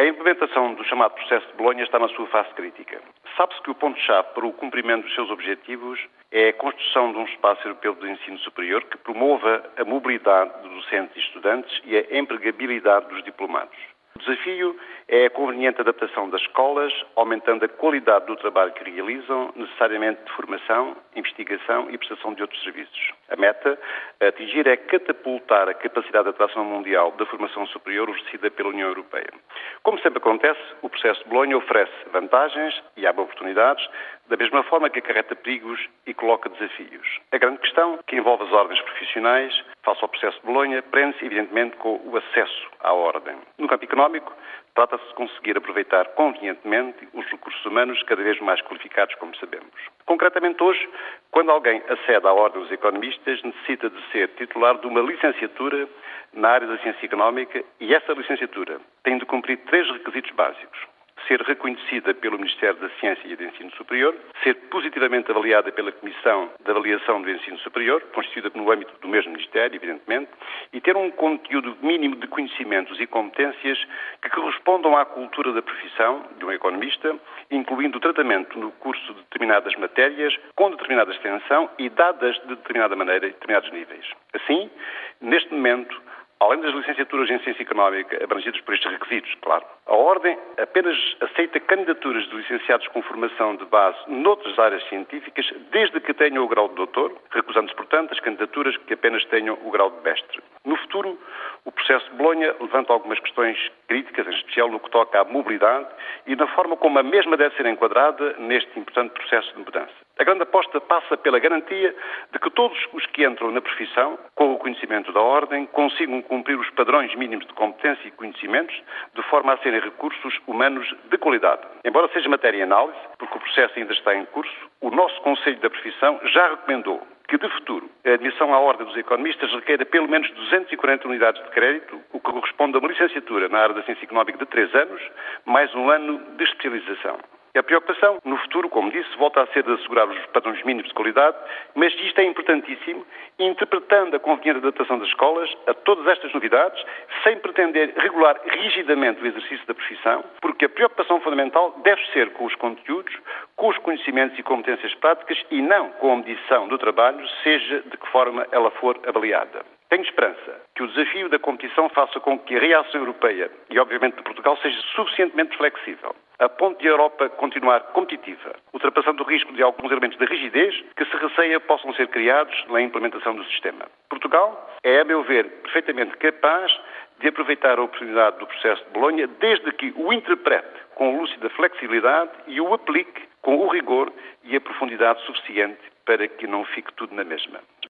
A implementação do chamado processo de Bolonha está na sua fase crítica. Sabe-se que o ponto-chave para o cumprimento dos seus objetivos é a construção de um espaço europeu de ensino superior que promova a mobilidade dos docentes e estudantes e a empregabilidade dos diplomados. O desafio é a conveniente adaptação das escolas, aumentando a qualidade do trabalho que realizam, necessariamente de formação, investigação e prestação de outros serviços. A meta a atingir é catapultar a capacidade de atração mundial da formação superior oferecida pela União Europeia. Como sempre acontece, o processo de Bolonha oferece vantagens e abre oportunidades, da mesma forma que acarreta perigos e coloca desafios. A grande questão, que envolve as ordens profissionais, face ao processo de Bolonha, prende-se, evidentemente, com o acesso à ordem. No campo económico, trata-se de conseguir aproveitar convenientemente os recursos humanos cada vez mais qualificados, como sabemos. Concretamente hoje, quando alguém acede à Ordem dos Economistas, necessita de ser titular de uma licenciatura na área da ciência económica e essa licenciatura tem de cumprir três requisitos básicos ser reconhecida pelo Ministério da Ciência e do Ensino Superior, ser positivamente avaliada pela Comissão de Avaliação do Ensino Superior, constituída no âmbito do mesmo Ministério, evidentemente, e ter um conteúdo mínimo de conhecimentos e competências que correspondam à cultura da profissão de um economista, incluindo o tratamento no curso de determinadas matérias, com determinada extensão e dadas de determinada maneira em determinados níveis. Assim, neste momento, Além das licenciaturas em Ciência Económica abrangidas por estes requisitos, claro, a Ordem apenas aceita candidaturas de licenciados com formação de base noutras áreas científicas, desde que tenham o grau de doutor, recusando-se, portanto, as candidaturas que apenas tenham o grau de mestre. No futuro, o processo de Bolonha levanta algumas questões críticas, em especial no que toca à mobilidade e na forma como a mesma deve ser enquadrada neste importante processo de mudança. A grande aposta passa pela garantia de que todos os que entram na profissão, com o conhecimento da ordem, consigam cumprir os padrões mínimos de competência e conhecimentos, de forma a serem recursos humanos de qualidade. Embora seja matéria de análise, porque o processo ainda está em curso, o nosso Conselho da Profissão já recomendou que, de futuro, a admissão à Ordem dos Economistas requeira pelo menos 240 unidades de crédito, o que corresponde a uma licenciatura na área da ciência económica de três anos, mais um ano de especialização. A preocupação no futuro, como disse, volta a ser de assegurar os padrões mínimos de qualidade, mas isto é importantíssimo, interpretando a conveniente adaptação das escolas a todas estas novidades, sem pretender regular rigidamente o exercício da profissão, porque a preocupação fundamental deve ser com os conteúdos, com os conhecimentos e competências práticas e não com a medição do trabalho, seja de que forma ela for avaliada. Tenho esperança que o desafio da competição faça com que a reação europeia e, obviamente, de Portugal seja suficientemente flexível, a ponto de a Europa continuar competitiva, ultrapassando o risco de alguns elementos de rigidez que se receia possam ser criados na implementação do sistema. Portugal é, a meu ver, perfeitamente capaz de aproveitar a oportunidade do processo de Bolonha, desde que o interprete com lúcida flexibilidade e o aplique com o rigor e a profundidade suficiente para que não fique tudo na mesma.